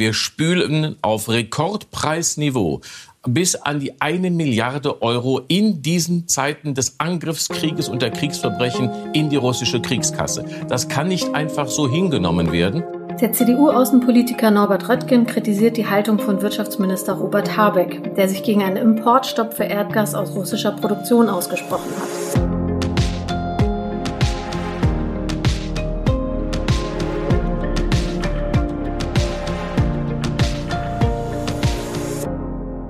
wir spülen auf Rekordpreisniveau bis an die eine Milliarde Euro in diesen Zeiten des Angriffskrieges und der Kriegsverbrechen in die russische Kriegskasse. Das kann nicht einfach so hingenommen werden. Der CDU-Außenpolitiker Norbert Röttgen kritisiert die Haltung von Wirtschaftsminister Robert Habeck, der sich gegen einen Importstopp für Erdgas aus russischer Produktion ausgesprochen hat.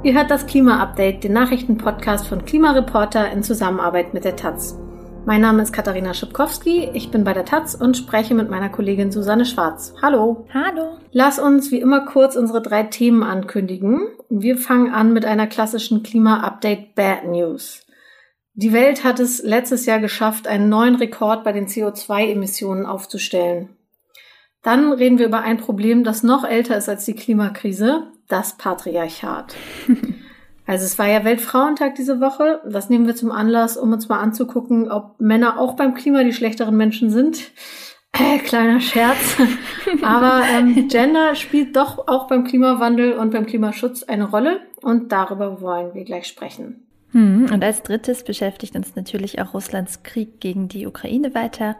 Ihr hört das Klima-Update, den Nachrichtenpodcast von Klimareporter in Zusammenarbeit mit der Taz. Mein Name ist Katharina Schipkowski, ich bin bei der Taz und spreche mit meiner Kollegin Susanne Schwarz. Hallo. Hallo. Lass uns wie immer kurz unsere drei Themen ankündigen. Wir fangen an mit einer klassischen Klima-Update Bad News. Die Welt hat es letztes Jahr geschafft, einen neuen Rekord bei den CO2-Emissionen aufzustellen. Dann reden wir über ein Problem, das noch älter ist als die Klimakrise, das Patriarchat. Also es war ja Weltfrauentag diese Woche. Das nehmen wir zum Anlass, um uns mal anzugucken, ob Männer auch beim Klima die schlechteren Menschen sind. Äh, kleiner Scherz. Aber ähm, Gender spielt doch auch beim Klimawandel und beim Klimaschutz eine Rolle. Und darüber wollen wir gleich sprechen. Hm, und als drittes beschäftigt uns natürlich auch Russlands Krieg gegen die Ukraine weiter.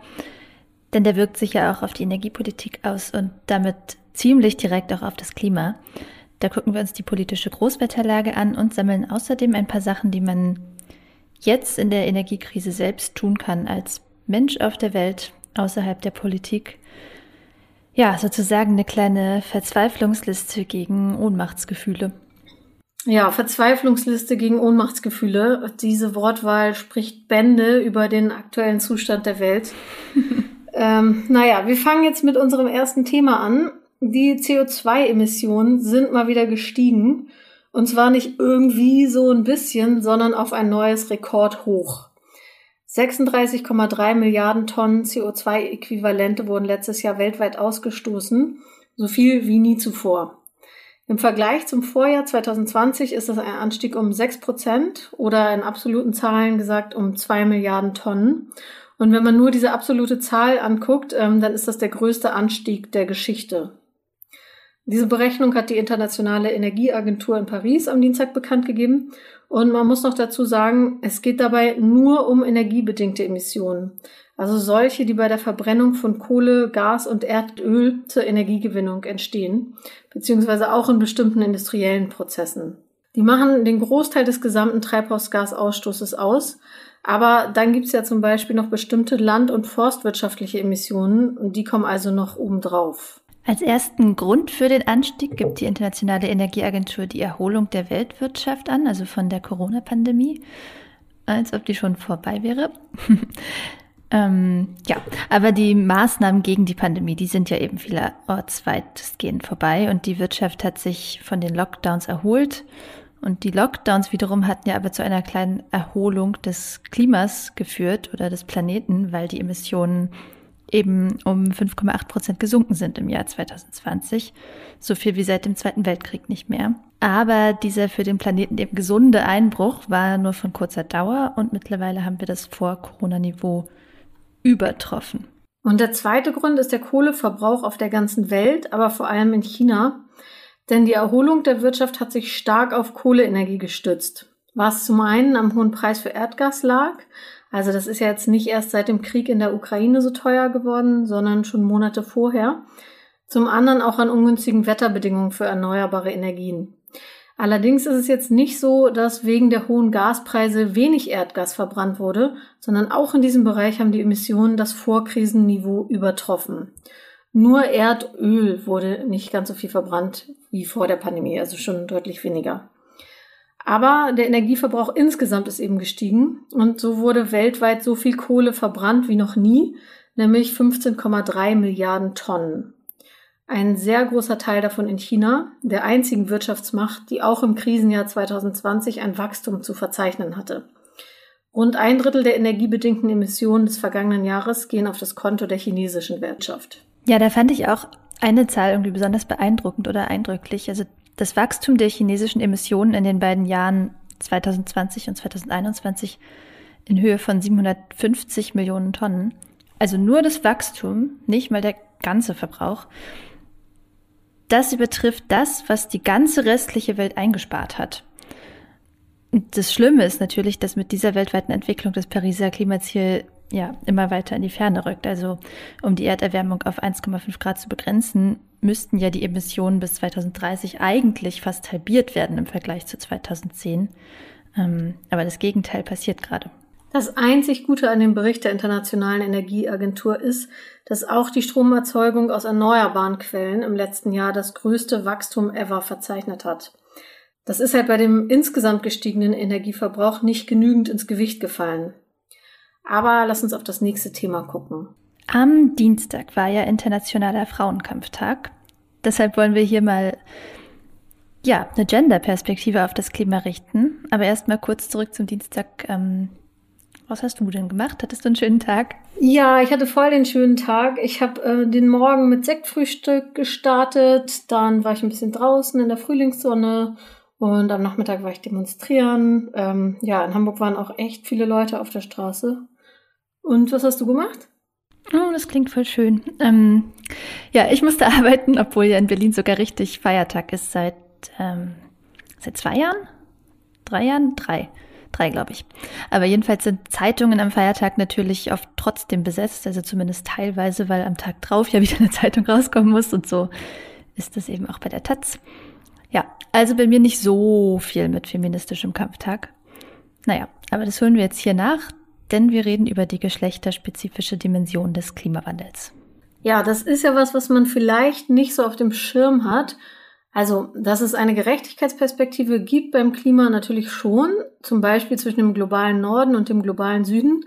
Denn der wirkt sich ja auch auf die Energiepolitik aus und damit ziemlich direkt auch auf das Klima. Da gucken wir uns die politische Großwetterlage an und sammeln außerdem ein paar Sachen, die man jetzt in der Energiekrise selbst tun kann als Mensch auf der Welt, außerhalb der Politik. Ja, sozusagen eine kleine Verzweiflungsliste gegen Ohnmachtsgefühle. Ja, Verzweiflungsliste gegen Ohnmachtsgefühle. Diese Wortwahl spricht Bände über den aktuellen Zustand der Welt. ähm, naja, wir fangen jetzt mit unserem ersten Thema an. Die CO2-Emissionen sind mal wieder gestiegen. Und zwar nicht irgendwie so ein bisschen, sondern auf ein neues Rekordhoch. 36,3 Milliarden Tonnen CO2-Äquivalente wurden letztes Jahr weltweit ausgestoßen, so viel wie nie zuvor. Im Vergleich zum Vorjahr 2020 ist das ein Anstieg um 6 Prozent oder in absoluten Zahlen gesagt um 2 Milliarden Tonnen. Und wenn man nur diese absolute Zahl anguckt, ähm, dann ist das der größte Anstieg der Geschichte. Diese Berechnung hat die Internationale Energieagentur in Paris am Dienstag bekannt gegeben. Und man muss noch dazu sagen, es geht dabei nur um energiebedingte Emissionen. Also solche, die bei der Verbrennung von Kohle, Gas und Erdöl zur Energiegewinnung entstehen, beziehungsweise auch in bestimmten industriellen Prozessen. Die machen den Großteil des gesamten Treibhausgasausstoßes aus. Aber dann gibt's ja zum Beispiel noch bestimmte land- und forstwirtschaftliche Emissionen und die kommen also noch obendrauf. Als ersten Grund für den Anstieg gibt die Internationale Energieagentur die Erholung der Weltwirtschaft an, also von der Corona-Pandemie, als ob die schon vorbei wäre. ähm, ja, aber die Maßnahmen gegen die Pandemie, die sind ja eben vielerorts weitestgehend vorbei und die Wirtschaft hat sich von den Lockdowns erholt. Und die Lockdowns wiederum hatten ja aber zu einer kleinen Erholung des Klimas geführt oder des Planeten, weil die Emissionen eben um 5,8 Prozent gesunken sind im Jahr 2020. So viel wie seit dem Zweiten Weltkrieg nicht mehr. Aber dieser für den Planeten eben gesunde Einbruch war nur von kurzer Dauer und mittlerweile haben wir das Vor-Corona-Niveau übertroffen. Und der zweite Grund ist der Kohleverbrauch auf der ganzen Welt, aber vor allem in China. Denn die Erholung der Wirtschaft hat sich stark auf Kohleenergie gestützt. Was zum einen am hohen Preis für Erdgas lag, also das ist ja jetzt nicht erst seit dem Krieg in der Ukraine so teuer geworden, sondern schon Monate vorher. Zum anderen auch an ungünstigen Wetterbedingungen für erneuerbare Energien. Allerdings ist es jetzt nicht so, dass wegen der hohen Gaspreise wenig Erdgas verbrannt wurde, sondern auch in diesem Bereich haben die Emissionen das Vorkrisenniveau übertroffen. Nur Erdöl wurde nicht ganz so viel verbrannt wie vor der Pandemie, also schon deutlich weniger. Aber der Energieverbrauch insgesamt ist eben gestiegen und so wurde weltweit so viel Kohle verbrannt wie noch nie, nämlich 15,3 Milliarden Tonnen. Ein sehr großer Teil davon in China, der einzigen Wirtschaftsmacht, die auch im Krisenjahr 2020 ein Wachstum zu verzeichnen hatte. Rund ein Drittel der energiebedingten Emissionen des vergangenen Jahres gehen auf das Konto der chinesischen Wirtschaft. Ja, da fand ich auch eine Zahl irgendwie besonders beeindruckend oder eindrücklich. Also das Wachstum der chinesischen Emissionen in den beiden Jahren 2020 und 2021 in Höhe von 750 Millionen Tonnen. Also nur das Wachstum, nicht mal der ganze Verbrauch. das übertrifft das, was die ganze restliche Welt eingespart hat. Und das Schlimme ist natürlich, dass mit dieser weltweiten Entwicklung das Pariser Klimaziel ja immer weiter in die Ferne rückt. Also um die Erderwärmung auf 1,5 Grad zu begrenzen, müssten ja die Emissionen bis 2030 eigentlich fast halbiert werden im Vergleich zu 2010. Ähm, aber das Gegenteil passiert gerade. Das einzig Gute an dem Bericht der Internationalen Energieagentur ist, dass auch die Stromerzeugung aus erneuerbaren Quellen im letzten Jahr das größte Wachstum ever verzeichnet hat. Das ist halt bei dem insgesamt gestiegenen Energieverbrauch nicht genügend ins Gewicht gefallen. Aber lass uns auf das nächste Thema gucken. Am Dienstag war ja Internationaler Frauenkampftag. Deshalb wollen wir hier mal ja, eine Gender-Perspektive auf das Klima richten. Aber erstmal kurz zurück zum Dienstag. Ähm, was hast du denn gemacht? Hattest du einen schönen Tag? Ja, ich hatte voll den schönen Tag. Ich habe äh, den Morgen mit Sektfrühstück gestartet. Dann war ich ein bisschen draußen in der Frühlingssonne. Und am Nachmittag war ich demonstrieren. Ähm, ja, in Hamburg waren auch echt viele Leute auf der Straße. Und was hast du gemacht? Oh, das klingt voll schön. Ähm, ja, ich musste arbeiten, obwohl ja in Berlin sogar richtig Feiertag ist seit, ähm, seit zwei Jahren? Drei Jahren? Drei. Drei, glaube ich. Aber jedenfalls sind Zeitungen am Feiertag natürlich oft trotzdem besetzt, also zumindest teilweise, weil am Tag drauf ja wieder eine Zeitung rauskommen muss und so ist das eben auch bei der Taz. Ja, also bei mir nicht so viel mit feministischem Kampftag. Naja, aber das hören wir jetzt hier nach, denn wir reden über die geschlechterspezifische Dimension des Klimawandels. Ja, das ist ja was, was man vielleicht nicht so auf dem Schirm hat. Also, dass es eine Gerechtigkeitsperspektive gibt beim Klima natürlich schon, zum Beispiel zwischen dem globalen Norden und dem globalen Süden,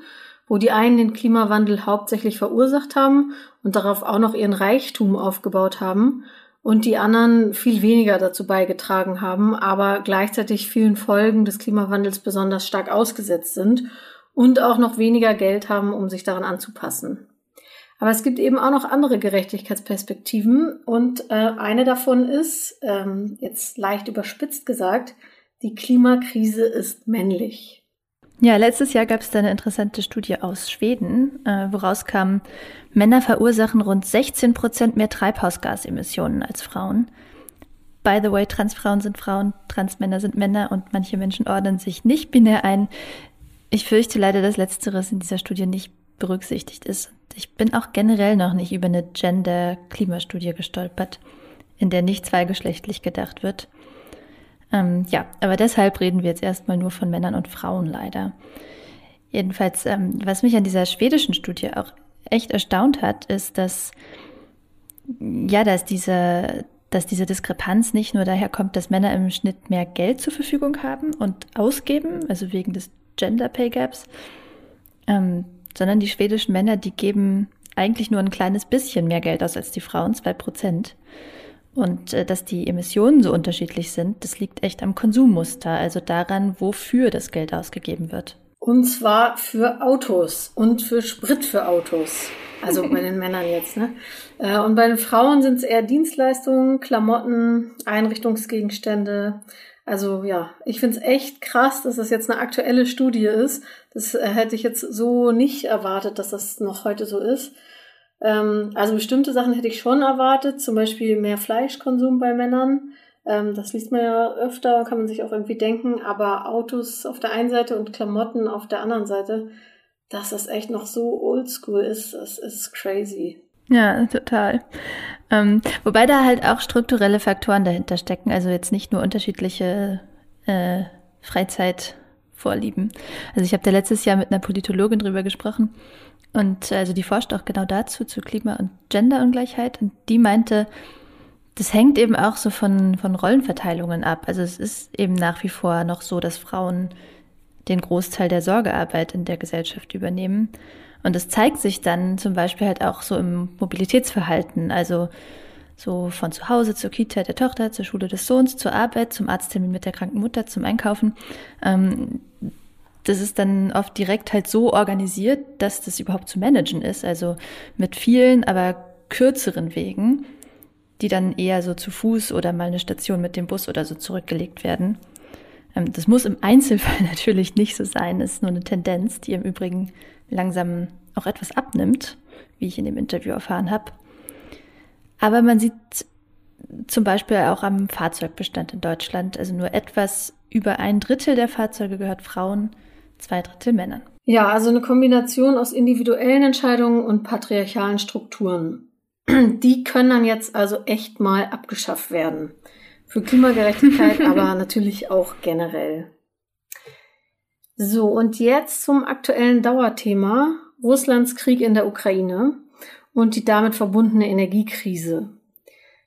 wo die einen den Klimawandel hauptsächlich verursacht haben und darauf auch noch ihren Reichtum aufgebaut haben und die anderen viel weniger dazu beigetragen haben, aber gleichzeitig vielen Folgen des Klimawandels besonders stark ausgesetzt sind und auch noch weniger Geld haben, um sich daran anzupassen. Aber es gibt eben auch noch andere Gerechtigkeitsperspektiven und äh, eine davon ist, ähm, jetzt leicht überspitzt gesagt, die Klimakrise ist männlich. Ja, letztes Jahr gab es da eine interessante Studie aus Schweden, äh, woraus kam, Männer verursachen rund 16 Prozent mehr Treibhausgasemissionen als Frauen. By the way, Transfrauen sind Frauen, Transmänner sind Männer und manche Menschen ordnen sich nicht binär ein. Ich fürchte leider, dass Letzteres in dieser Studie nicht berücksichtigt ist. Ich bin auch generell noch nicht über eine Gender-Klimastudie gestolpert, in der nicht zweigeschlechtlich gedacht wird. Ähm, ja, aber deshalb reden wir jetzt erstmal nur von Männern und Frauen leider. Jedenfalls, ähm, was mich an dieser schwedischen Studie auch echt erstaunt hat, ist, dass ja, dass diese, dass diese Diskrepanz nicht nur daher kommt, dass Männer im Schnitt mehr Geld zur Verfügung haben und ausgeben, also wegen des Gender Pay Gaps, ähm, sondern die schwedischen Männer, die geben eigentlich nur ein kleines bisschen mehr Geld aus als die Frauen, zwei Prozent. Und äh, dass die Emissionen so unterschiedlich sind, das liegt echt am Konsummuster, also daran, wofür das Geld ausgegeben wird. Und zwar für Autos und für Sprit für Autos. Also bei den Männern jetzt, ne? Äh, und bei den Frauen sind es eher Dienstleistungen, Klamotten, Einrichtungsgegenstände, also ja, ich finde es echt krass, dass das jetzt eine aktuelle Studie ist. Das äh, hätte ich jetzt so nicht erwartet, dass das noch heute so ist. Ähm, also bestimmte Sachen hätte ich schon erwartet, zum Beispiel mehr Fleischkonsum bei Männern. Ähm, das liest man ja öfter, kann man sich auch irgendwie denken. Aber Autos auf der einen Seite und Klamotten auf der anderen Seite, dass das echt noch so oldschool ist, das ist crazy. Ja, total. Ähm, wobei da halt auch strukturelle Faktoren dahinter stecken, also jetzt nicht nur unterschiedliche äh, Freizeitvorlieben. Also ich habe da letztes Jahr mit einer Politologin drüber gesprochen und also die forscht auch genau dazu, zu Klima- und Genderungleichheit und die meinte, das hängt eben auch so von, von Rollenverteilungen ab. Also es ist eben nach wie vor noch so, dass Frauen den Großteil der Sorgearbeit in der Gesellschaft übernehmen. Und das zeigt sich dann zum Beispiel halt auch so im Mobilitätsverhalten. Also so von zu Hause zur Kita der Tochter, zur Schule des Sohns, zur Arbeit, zum Arzttermin mit der kranken Mutter, zum Einkaufen. Ähm, das ist dann oft direkt halt so organisiert, dass das überhaupt zu managen ist. Also mit vielen, aber kürzeren Wegen, die dann eher so zu Fuß oder mal eine Station mit dem Bus oder so zurückgelegt werden. Ähm, das muss im Einzelfall natürlich nicht so sein. Das ist nur eine Tendenz, die im Übrigen langsam auch etwas abnimmt, wie ich in dem Interview erfahren habe. Aber man sieht zum Beispiel auch am Fahrzeugbestand in Deutschland. Also nur etwas über ein Drittel der Fahrzeuge gehört Frauen, zwei Drittel Männern. Ja, also eine Kombination aus individuellen Entscheidungen und patriarchalen Strukturen. Die können dann jetzt also echt mal abgeschafft werden. Für Klimagerechtigkeit, aber natürlich auch generell. So, und jetzt zum aktuellen Dauerthema Russlands Krieg in der Ukraine und die damit verbundene Energiekrise.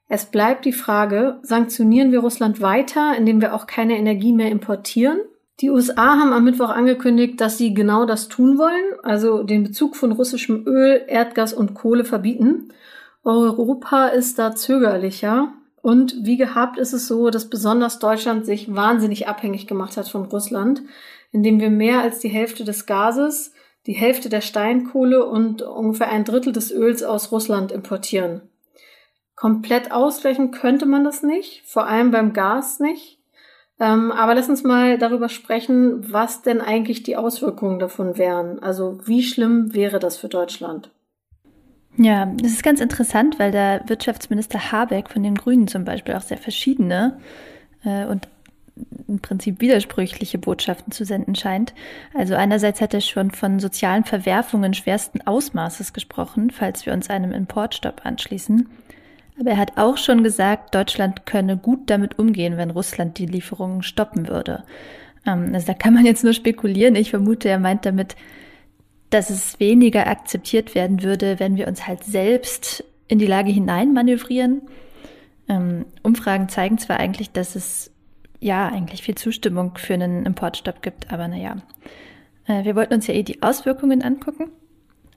Es bleibt die Frage, sanktionieren wir Russland weiter, indem wir auch keine Energie mehr importieren? Die USA haben am Mittwoch angekündigt, dass sie genau das tun wollen, also den Bezug von russischem Öl, Erdgas und Kohle verbieten. Europa ist da zögerlicher. Und wie gehabt ist es so, dass besonders Deutschland sich wahnsinnig abhängig gemacht hat von Russland, indem wir mehr als die Hälfte des Gases, die Hälfte der Steinkohle und ungefähr ein Drittel des Öls aus Russland importieren. Komplett ausgleichen könnte man das nicht, vor allem beim Gas nicht. Ähm, aber lass uns mal darüber sprechen, was denn eigentlich die Auswirkungen davon wären. Also wie schlimm wäre das für Deutschland? Ja, das ist ganz interessant, weil der Wirtschaftsminister Habeck von den Grünen zum Beispiel auch sehr verschiedene äh, und im Prinzip widersprüchliche Botschaften zu senden scheint. Also einerseits hat er schon von sozialen Verwerfungen schwersten Ausmaßes gesprochen, falls wir uns einem Importstopp anschließen. Aber er hat auch schon gesagt, Deutschland könne gut damit umgehen, wenn Russland die Lieferungen stoppen würde. Ähm, also da kann man jetzt nur spekulieren. Ich vermute, er meint damit, dass es weniger akzeptiert werden würde, wenn wir uns halt selbst in die Lage hinein manövrieren. Ähm, Umfragen zeigen zwar eigentlich, dass es ja eigentlich viel Zustimmung für einen Importstopp gibt, aber naja. Äh, wir wollten uns ja eh die Auswirkungen angucken.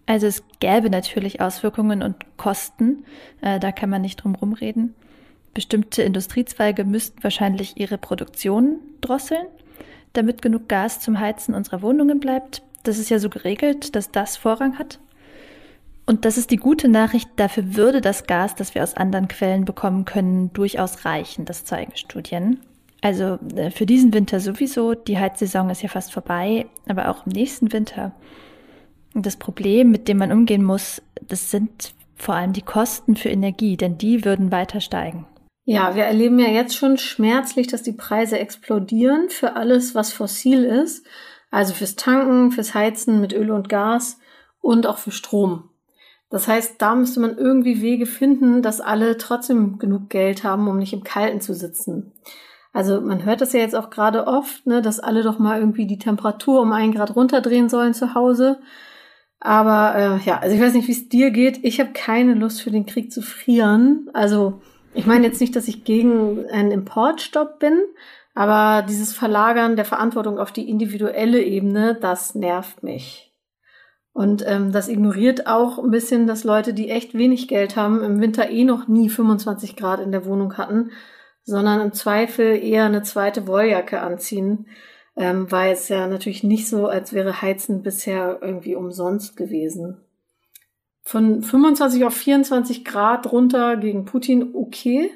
Also es gäbe natürlich Auswirkungen und Kosten, äh, da kann man nicht drum rumreden. Bestimmte Industriezweige müssten wahrscheinlich ihre Produktion drosseln, damit genug Gas zum Heizen unserer Wohnungen bleibt. Das ist ja so geregelt, dass das Vorrang hat. Und das ist die gute Nachricht, dafür würde das Gas, das wir aus anderen Quellen bekommen können, durchaus reichen, das zeigen Studien. Also äh, für diesen Winter sowieso, die Heizsaison ist ja fast vorbei, aber auch im nächsten Winter das Problem, mit dem man umgehen muss, das sind vor allem die Kosten für Energie, denn die würden weiter steigen. Ja, wir erleben ja jetzt schon schmerzlich, dass die Preise explodieren für alles, was fossil ist. Also fürs Tanken, fürs Heizen mit Öl und Gas und auch für Strom. Das heißt, da müsste man irgendwie Wege finden, dass alle trotzdem genug Geld haben, um nicht im Kalten zu sitzen. Also man hört das ja jetzt auch gerade oft, ne, dass alle doch mal irgendwie die Temperatur um einen Grad runterdrehen sollen zu Hause. Aber äh, ja, also ich weiß nicht, wie es dir geht. Ich habe keine Lust für den Krieg zu frieren. Also ich meine jetzt nicht, dass ich gegen einen Importstopp bin, aber dieses Verlagern der Verantwortung auf die individuelle Ebene, das nervt mich. Und ähm, das ignoriert auch ein bisschen, dass Leute, die echt wenig Geld haben, im Winter eh noch nie 25 Grad in der Wohnung hatten, sondern im Zweifel eher eine zweite Wolljacke anziehen ähm, war es ja natürlich nicht so, als wäre Heizen bisher irgendwie umsonst gewesen. Von 25 auf 24 Grad runter gegen Putin okay.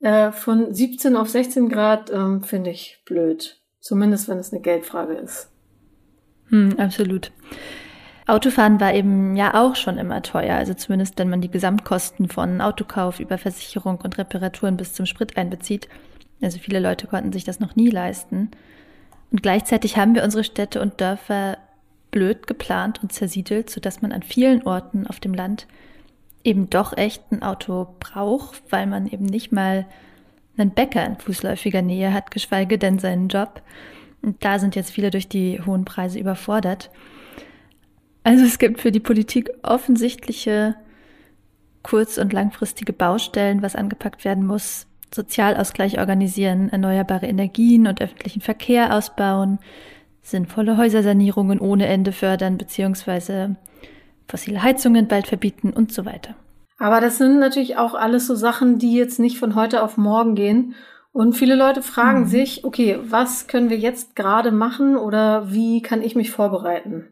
Äh, von 17 auf 16 Grad ähm, finde ich blöd. Zumindest wenn es eine Geldfrage ist. Hm, absolut. Autofahren war eben ja auch schon immer teuer, also zumindest wenn man die Gesamtkosten von Autokauf über Versicherung und Reparaturen bis zum Sprit einbezieht. Also viele Leute konnten sich das noch nie leisten. Und gleichzeitig haben wir unsere Städte und Dörfer blöd geplant und zersiedelt, sodass man an vielen Orten auf dem Land eben doch echt ein Auto braucht, weil man eben nicht mal einen Bäcker in fußläufiger Nähe hat, geschweige denn seinen Job. Und da sind jetzt viele durch die hohen Preise überfordert. Also es gibt für die Politik offensichtliche kurz- und langfristige Baustellen, was angepackt werden muss, Sozialausgleich organisieren, erneuerbare Energien und öffentlichen Verkehr ausbauen, sinnvolle Häusersanierungen ohne Ende fördern bzw. fossile Heizungen bald verbieten und so weiter. Aber das sind natürlich auch alles so Sachen, die jetzt nicht von heute auf morgen gehen. Und viele Leute fragen mhm. sich, okay, was können wir jetzt gerade machen oder wie kann ich mich vorbereiten?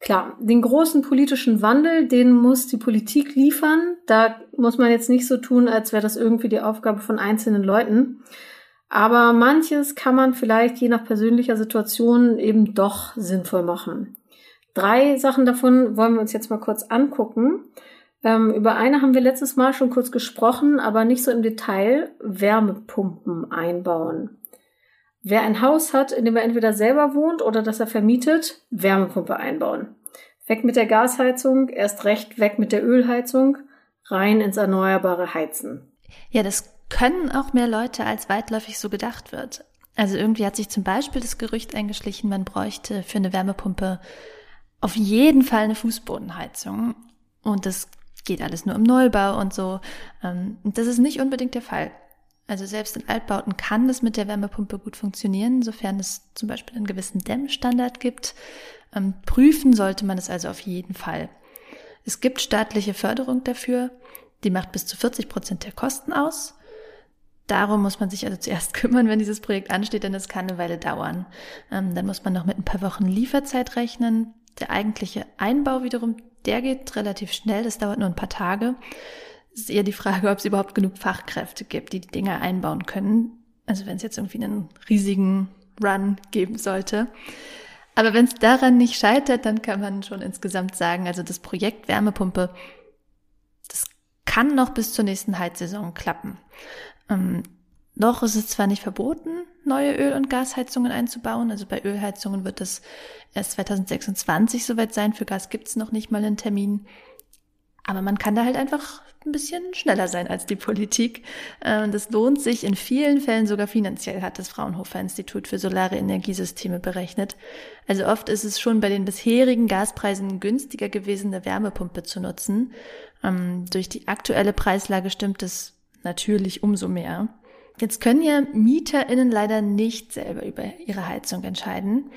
Klar, den großen politischen Wandel, den muss die Politik liefern. Da muss man jetzt nicht so tun, als wäre das irgendwie die Aufgabe von einzelnen Leuten. Aber manches kann man vielleicht je nach persönlicher Situation eben doch sinnvoll machen. Drei Sachen davon wollen wir uns jetzt mal kurz angucken. Ähm, über eine haben wir letztes Mal schon kurz gesprochen, aber nicht so im Detail. Wärmepumpen einbauen. Wer ein Haus hat, in dem er entweder selber wohnt oder das er vermietet, Wärmepumpe einbauen. Weg mit der Gasheizung, erst recht weg mit der Ölheizung, rein ins erneuerbare Heizen. Ja, das können auch mehr Leute, als weitläufig so gedacht wird. Also irgendwie hat sich zum Beispiel das Gerücht eingeschlichen, man bräuchte für eine Wärmepumpe auf jeden Fall eine Fußbodenheizung. Und das geht alles nur im Neubau und so. Ähm, das ist nicht unbedingt der Fall. Also selbst in Altbauten kann es mit der Wärmepumpe gut funktionieren, sofern es zum Beispiel einen gewissen Dämmstandard gibt. Ähm, prüfen sollte man es also auf jeden Fall. Es gibt staatliche Förderung dafür, die macht bis zu 40 Prozent der Kosten aus. Darum muss man sich also zuerst kümmern, wenn dieses Projekt ansteht, denn es kann eine Weile dauern. Ähm, dann muss man noch mit ein paar Wochen Lieferzeit rechnen. Der eigentliche Einbau wiederum, der geht relativ schnell, das dauert nur ein paar Tage. Es ist eher die Frage, ob es überhaupt genug Fachkräfte gibt, die die Dinge einbauen können. Also wenn es jetzt irgendwie einen riesigen Run geben sollte. Aber wenn es daran nicht scheitert, dann kann man schon insgesamt sagen, also das Projekt Wärmepumpe, das kann noch bis zur nächsten Heizsaison klappen. Ähm, noch ist es zwar nicht verboten, neue Öl- und Gasheizungen einzubauen. Also bei Ölheizungen wird es erst 2026 soweit sein. Für Gas gibt es noch nicht mal einen Termin. Aber man kann da halt einfach ein bisschen schneller sein als die Politik. Ähm, das lohnt sich in vielen Fällen sogar finanziell, hat das Fraunhofer Institut für Solare Energiesysteme berechnet. Also oft ist es schon bei den bisherigen Gaspreisen günstiger gewesen, eine Wärmepumpe zu nutzen. Ähm, durch die aktuelle Preislage stimmt es natürlich umso mehr. Jetzt können ja MieterInnen leider nicht selber über ihre Heizung entscheiden.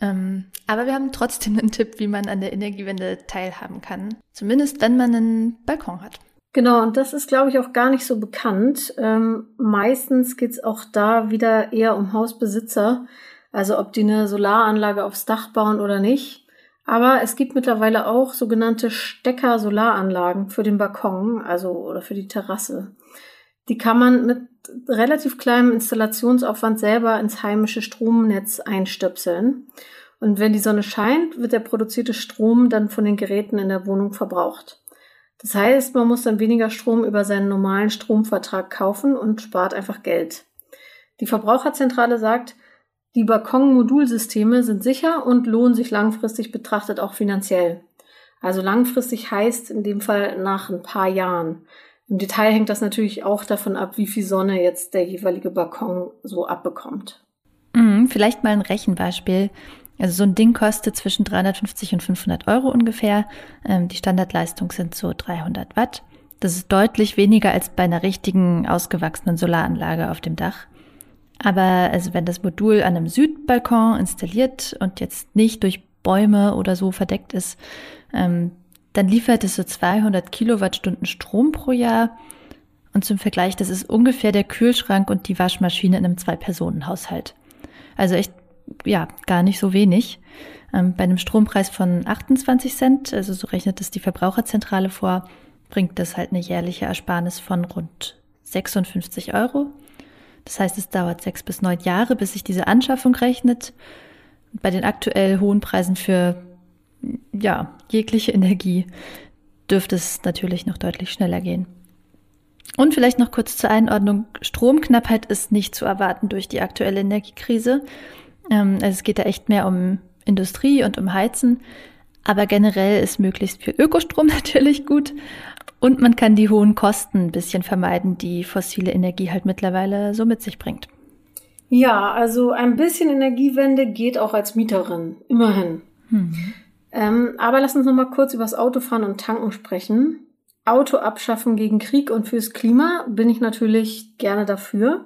Ähm, aber wir haben trotzdem einen Tipp, wie man an der Energiewende teilhaben kann. Zumindest wenn man einen Balkon hat. Genau, und das ist, glaube ich, auch gar nicht so bekannt. Ähm, meistens geht es auch da wieder eher um Hausbesitzer, also ob die eine Solaranlage aufs Dach bauen oder nicht. Aber es gibt mittlerweile auch sogenannte Stecker-Solaranlagen für den Balkon, also oder für die Terrasse. Die kann man mit relativ kleinem Installationsaufwand selber ins heimische Stromnetz einstöpseln. Und wenn die Sonne scheint, wird der produzierte Strom dann von den Geräten in der Wohnung verbraucht. Das heißt, man muss dann weniger Strom über seinen normalen Stromvertrag kaufen und spart einfach Geld. Die Verbraucherzentrale sagt, die Balkon-Modulsysteme sind sicher und lohnen sich langfristig betrachtet auch finanziell. Also langfristig heißt in dem Fall nach ein paar Jahren. Im Detail hängt das natürlich auch davon ab, wie viel Sonne jetzt der jeweilige Balkon so abbekommt. Mhm, vielleicht mal ein Rechenbeispiel. Also so ein Ding kostet zwischen 350 und 500 Euro ungefähr. Ähm, die Standardleistung sind so 300 Watt. Das ist deutlich weniger als bei einer richtigen ausgewachsenen Solaranlage auf dem Dach. Aber also wenn das Modul an einem Südbalkon installiert und jetzt nicht durch Bäume oder so verdeckt ist, ähm, dann liefert es so 200 Kilowattstunden Strom pro Jahr. Und zum Vergleich, das ist ungefähr der Kühlschrank und die Waschmaschine in einem Zwei-Personen-Haushalt. Also echt ja, gar nicht so wenig. Ähm, bei einem Strompreis von 28 Cent, also so rechnet es die Verbraucherzentrale vor, bringt das halt eine jährliche Ersparnis von rund 56 Euro. Das heißt, es dauert sechs bis neun Jahre, bis sich diese Anschaffung rechnet. Bei den aktuell hohen Preisen für ja, jegliche Energie dürfte es natürlich noch deutlich schneller gehen. Und vielleicht noch kurz zur Einordnung. Stromknappheit ist nicht zu erwarten durch die aktuelle Energiekrise. Ähm, also es geht da echt mehr um Industrie und um Heizen. Aber generell ist möglichst viel Ökostrom natürlich gut. Und man kann die hohen Kosten ein bisschen vermeiden, die fossile Energie halt mittlerweile so mit sich bringt. Ja, also ein bisschen Energiewende geht auch als Mieterin. Immerhin. Mhm. Ähm, aber lass uns noch mal kurz über das Autofahren und Tanken sprechen. Auto abschaffen gegen Krieg und fürs Klima bin ich natürlich gerne dafür.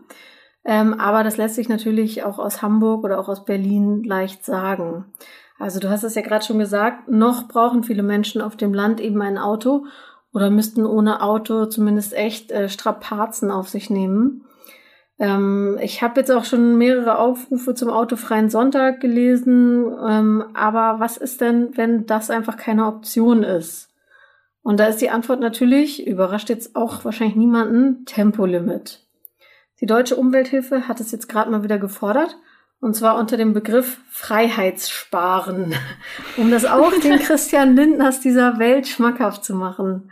Ähm, aber das lässt sich natürlich auch aus Hamburg oder auch aus Berlin leicht sagen. Also du hast es ja gerade schon gesagt, noch brauchen viele Menschen auf dem Land eben ein Auto oder müssten ohne Auto zumindest echt äh, Strapazen auf sich nehmen. Ähm, ich habe jetzt auch schon mehrere Aufrufe zum autofreien Sonntag gelesen, ähm, aber was ist denn, wenn das einfach keine Option ist? Und da ist die Antwort natürlich, überrascht jetzt auch wahrscheinlich niemanden, Tempolimit. Die Deutsche Umwelthilfe hat es jetzt gerade mal wieder gefordert Und zwar unter dem Begriff Freiheitssparen, um das auch den Christian Lindners dieser Welt schmackhaft zu machen.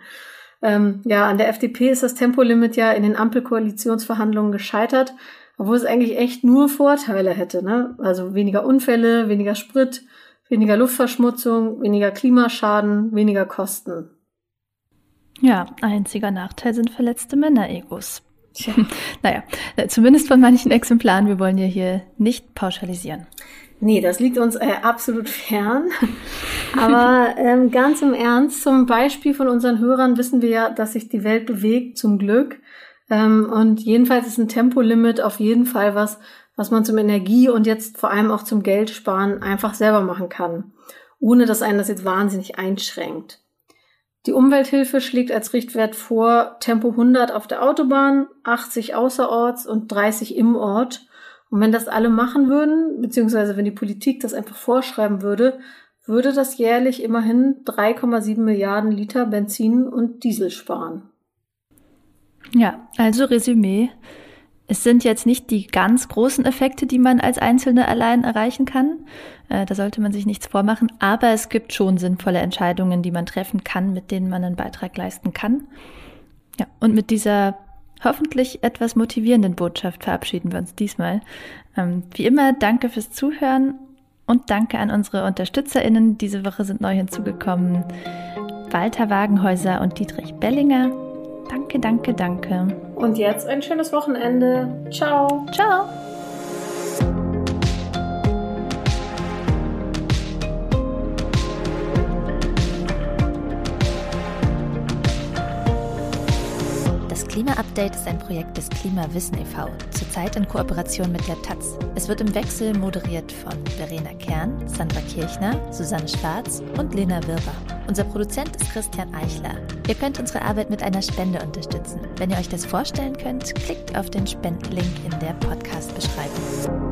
Ähm, ja, an der FDP ist das Tempolimit ja in den Ampelkoalitionsverhandlungen gescheitert, obwohl es eigentlich echt nur Vorteile hätte. Ne? Also weniger Unfälle, weniger Sprit, weniger Luftverschmutzung, weniger Klimaschaden, weniger Kosten. Ja, einziger Nachteil sind verletzte Männeregos. Tja. naja, äh, zumindest von manchen Exemplaren. Wir wollen ja hier nicht pauschalisieren. Nee, das liegt uns äh, absolut fern. Aber ähm, ganz im Ernst, zum Beispiel von unseren Hörern wissen wir ja, dass sich die Welt bewegt, zum Glück. Ähm, und jedenfalls ist ein Tempolimit auf jeden Fall was, was man zum Energie und jetzt vor allem auch zum Geldsparen einfach selber machen kann, ohne dass einen das jetzt wahnsinnig einschränkt. Die Umwelthilfe schlägt als Richtwert vor Tempo 100 auf der Autobahn, 80 außerorts und 30 im Ort. Und wenn das alle machen würden, beziehungsweise wenn die Politik das einfach vorschreiben würde, würde das jährlich immerhin 3,7 Milliarden Liter Benzin und Diesel sparen. Ja, also Resümee. Es sind jetzt nicht die ganz großen Effekte, die man als Einzelne allein erreichen kann. Äh, da sollte man sich nichts vormachen. Aber es gibt schon sinnvolle Entscheidungen, die man treffen kann, mit denen man einen Beitrag leisten kann. Ja, und mit dieser hoffentlich etwas motivierenden Botschaft verabschieden wir uns diesmal. Ähm, wie immer, danke fürs Zuhören und danke an unsere UnterstützerInnen. Diese Woche sind neu hinzugekommen Walter Wagenhäuser und Dietrich Bellinger. Danke, danke, danke. Und jetzt ein schönes Wochenende. Ciao. Ciao. Klima-Update ist ein Projekt des Klimawissen e.V., zurzeit in Kooperation mit der Taz. Es wird im Wechsel moderiert von Verena Kern, Sandra Kirchner, Susanne Schwarz und Lena Wirber. Unser Produzent ist Christian Eichler. Ihr könnt unsere Arbeit mit einer Spende unterstützen. Wenn ihr euch das vorstellen könnt, klickt auf den Spendenlink in der Podcast-Beschreibung.